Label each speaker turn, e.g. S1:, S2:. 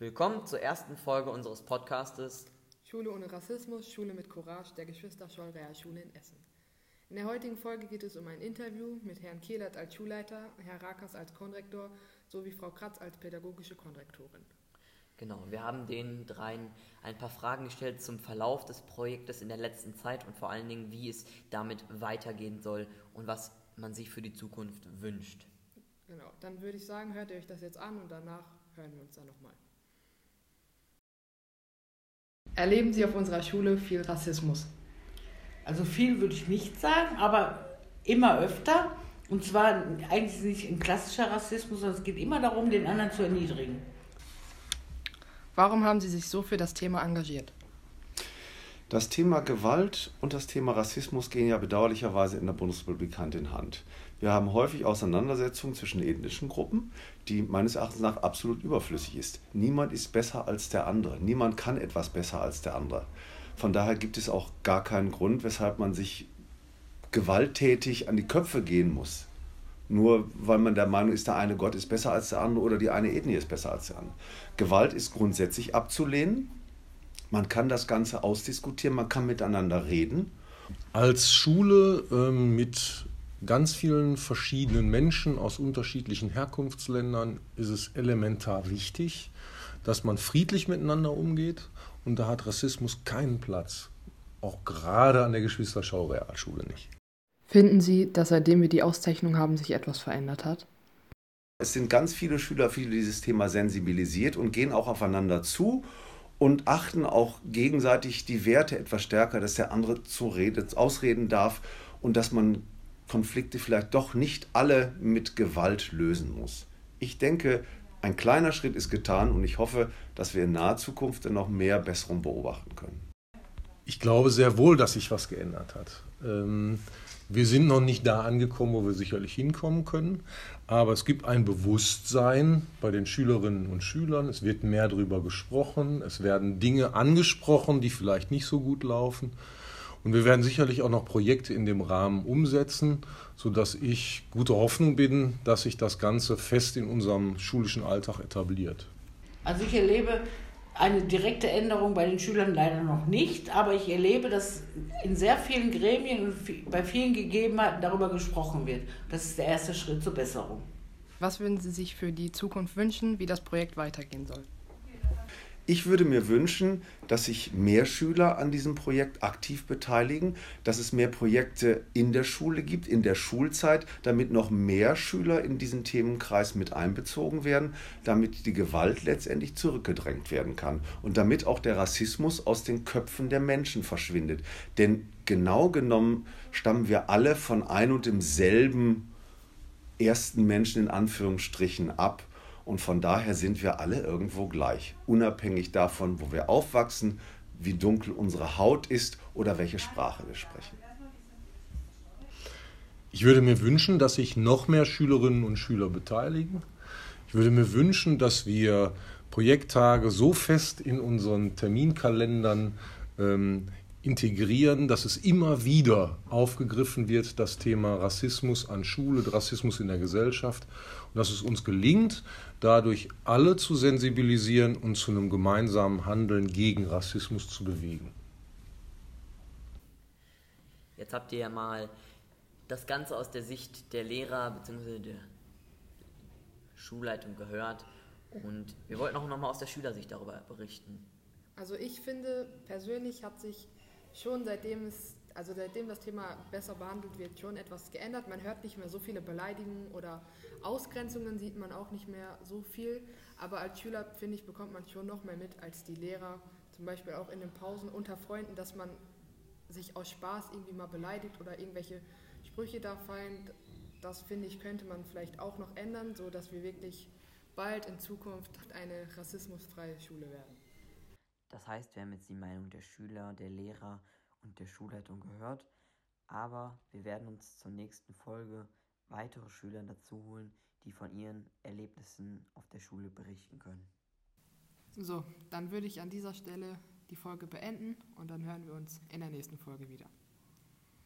S1: Willkommen zur ersten Folge unseres Podcastes
S2: Schule ohne Rassismus, Schule mit Courage der Geschwister Scholl Realschule in Essen. In der heutigen Folge geht es um ein Interview mit Herrn Kehlert als Schulleiter, Herr Rakas als Konrektor sowie Frau Kratz als pädagogische Konrektorin.
S1: Genau, wir haben den dreien ein paar Fragen gestellt zum Verlauf des Projektes in der letzten Zeit und vor allen Dingen, wie es damit weitergehen soll und was man sich für die Zukunft wünscht.
S2: Genau, dann würde ich sagen, hört ihr euch das jetzt an und danach hören wir uns dann nochmal. Erleben Sie auf unserer Schule viel Rassismus?
S3: Also viel würde ich nicht sagen, aber immer öfter. Und zwar eigentlich nicht ein klassischer Rassismus, sondern es geht immer darum, den anderen zu erniedrigen.
S2: Warum haben Sie sich so für das Thema engagiert?
S4: Das Thema Gewalt und das Thema Rassismus gehen ja bedauerlicherweise in der Bundesrepublik Hand in Hand. Wir haben häufig Auseinandersetzungen zwischen ethnischen Gruppen, die meines Erachtens nach absolut überflüssig ist. Niemand ist besser als der andere. Niemand kann etwas besser als der andere. Von daher gibt es auch gar keinen Grund, weshalb man sich gewalttätig an die Köpfe gehen muss. Nur weil man der Meinung ist, der eine Gott ist besser als der andere oder die eine Ethnie ist besser als der andere. Gewalt ist grundsätzlich abzulehnen. Man kann das Ganze ausdiskutieren, man kann miteinander reden.
S5: Als Schule ähm, mit ganz vielen verschiedenen Menschen aus unterschiedlichen Herkunftsländern ist es elementar wichtig, dass man friedlich miteinander umgeht und da hat Rassismus keinen Platz. Auch gerade an der Geschwisterschau Realschule nicht.
S2: Finden Sie, dass seitdem wir die Auszeichnung haben, sich etwas verändert hat?
S4: Es sind ganz viele Schüler für dieses Thema sensibilisiert und gehen auch aufeinander zu und achten auch gegenseitig die Werte etwas stärker, dass der andere zu Rede, ausreden darf und dass man Konflikte vielleicht doch nicht alle mit Gewalt lösen muss. Ich denke, ein kleiner Schritt ist getan und ich hoffe, dass wir in naher Zukunft noch mehr Besserung beobachten können.
S5: Ich glaube sehr wohl, dass sich was geändert hat. Ähm, wir sind noch nicht da angekommen, wo wir sicherlich hinkommen können, aber es gibt ein Bewusstsein bei den Schülerinnen und Schülern. Es wird mehr darüber gesprochen, es werden Dinge angesprochen, die vielleicht nicht so gut laufen. Und wir werden sicherlich auch noch Projekte in dem Rahmen umsetzen, sodass ich gute Hoffnung bin, dass sich das Ganze fest in unserem schulischen Alltag etabliert.
S3: Also ich erlebe eine direkte Änderung bei den Schülern leider noch nicht, aber ich erlebe, dass in sehr vielen Gremien und bei vielen Gegebenheiten darüber gesprochen wird. Das ist der erste Schritt zur Besserung.
S2: Was würden Sie sich für die Zukunft wünschen, wie das Projekt weitergehen soll?
S4: Ich würde mir wünschen, dass sich mehr Schüler an diesem Projekt aktiv beteiligen, dass es mehr Projekte in der Schule gibt, in der Schulzeit, damit noch mehr Schüler in diesen Themenkreis mit einbezogen werden, damit die Gewalt letztendlich zurückgedrängt werden kann und damit auch der Rassismus aus den Köpfen der Menschen verschwindet. Denn genau genommen stammen wir alle von ein und demselben ersten Menschen in Anführungsstrichen ab und von daher sind wir alle irgendwo gleich, unabhängig davon, wo wir aufwachsen, wie dunkel unsere Haut ist oder welche Sprache wir sprechen.
S5: Ich würde mir wünschen, dass sich noch mehr Schülerinnen und Schüler beteiligen. Ich würde mir wünschen, dass wir Projekttage so fest in unseren Terminkalendern ähm, integrieren, dass es immer wieder aufgegriffen wird, das Thema Rassismus an Schule, Rassismus in der Gesellschaft und dass es uns gelingt, dadurch alle zu sensibilisieren und zu einem gemeinsamen Handeln gegen Rassismus zu bewegen.
S1: Jetzt habt ihr ja mal das Ganze aus der Sicht der Lehrer bzw. der Schulleitung gehört und wir wollten auch nochmal aus der Schülersicht darüber berichten.
S2: Also ich finde persönlich hat sich schon seitdem es, also seitdem das Thema besser behandelt wird, schon etwas geändert. Man hört nicht mehr so viele Beleidigungen oder Ausgrenzungen sieht man auch nicht mehr so viel. Aber als Schüler, finde ich, bekommt man schon noch mehr mit als die Lehrer. Zum Beispiel auch in den Pausen unter Freunden, dass man sich aus Spaß irgendwie mal beleidigt oder irgendwelche Sprüche da fallen. Das finde ich, könnte man vielleicht auch noch ändern, sodass wir wirklich bald in Zukunft eine rassismusfreie Schule werden.
S1: Das heißt, wir haben jetzt die Meinung der Schüler, der Lehrer und der Schulleitung gehört, aber wir werden uns zur nächsten Folge weitere Schüler dazu holen, die von ihren Erlebnissen auf der Schule berichten können.
S2: So, dann würde ich an dieser Stelle die Folge beenden und dann hören wir uns in der nächsten Folge wieder.